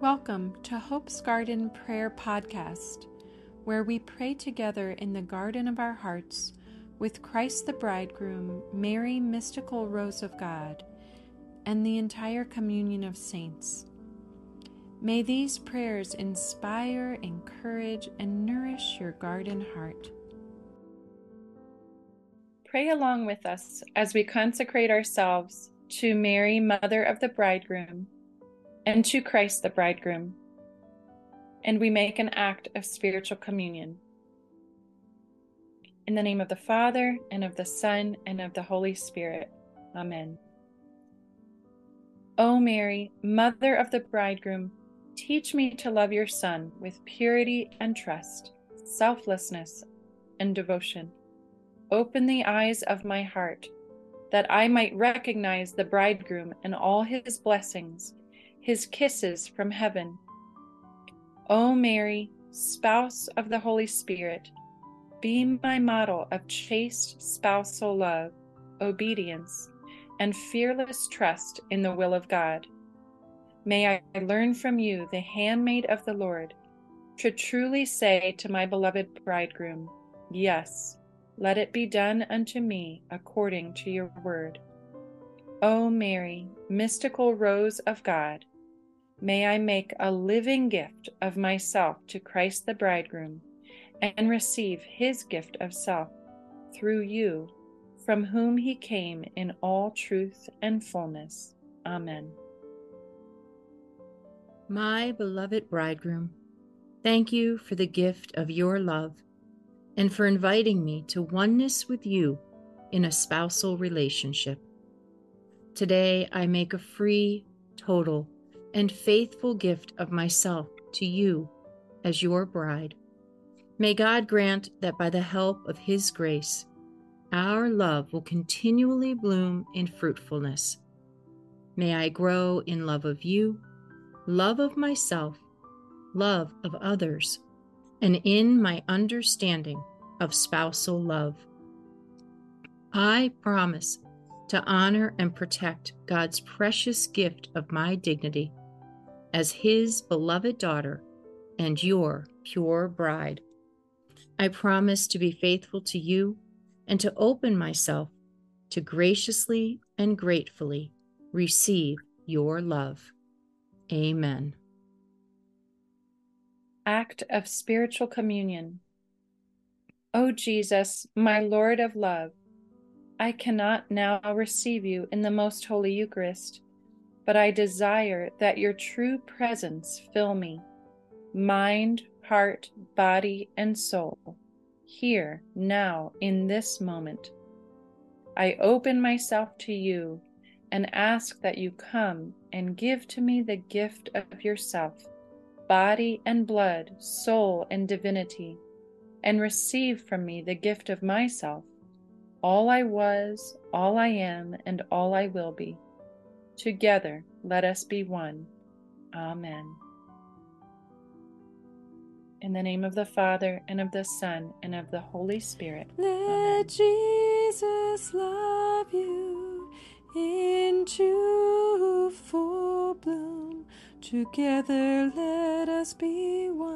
Welcome to Hope's Garden Prayer Podcast, where we pray together in the garden of our hearts with Christ the Bridegroom, Mary, Mystical Rose of God, and the entire communion of saints. May these prayers inspire, encourage, and nourish your garden heart. Pray along with us as we consecrate ourselves to Mary, Mother of the Bridegroom and to Christ the bridegroom. And we make an act of spiritual communion. In the name of the Father, and of the Son, and of the Holy Spirit. Amen. O Mary, Mother of the bridegroom, teach me to love your Son with purity and trust, selflessness and devotion. Open the eyes of my heart, that I might recognize the bridegroom and all his blessings his kisses from heaven. O Mary, spouse of the Holy Spirit, be my model of chaste spousal love, obedience, and fearless trust in the will of God. May I learn from you, the handmaid of the Lord, to truly say to my beloved bridegroom, Yes, let it be done unto me according to your word. O Mary, mystical rose of God, May I make a living gift of myself to Christ the bridegroom and receive his gift of self through you, from whom he came in all truth and fullness. Amen. My beloved bridegroom, thank you for the gift of your love and for inviting me to oneness with you in a spousal relationship. Today I make a free, total, and faithful gift of myself to you as your bride. May God grant that by the help of His grace, our love will continually bloom in fruitfulness. May I grow in love of you, love of myself, love of others, and in my understanding of spousal love. I promise to honor and protect God's precious gift of my dignity as his beloved daughter and your pure bride. I promise to be faithful to you and to open myself to graciously and gratefully receive your love. Amen. Act of Spiritual Communion. O Jesus, my Lord of love, I cannot now receive you in the most holy Eucharist but I desire that your true presence fill me, mind, heart, body, and soul, here, now, in this moment. I open myself to you and ask that you come and give to me the gift of yourself, body and blood, soul and divinity, and receive from me the gift of myself, all I was, all I am, and all I will be Together let us be one. Amen. In the name of the Father, and of the Son, and of the Holy Spirit. Let Amen. Jesus love you into full bloom. Together let us be one.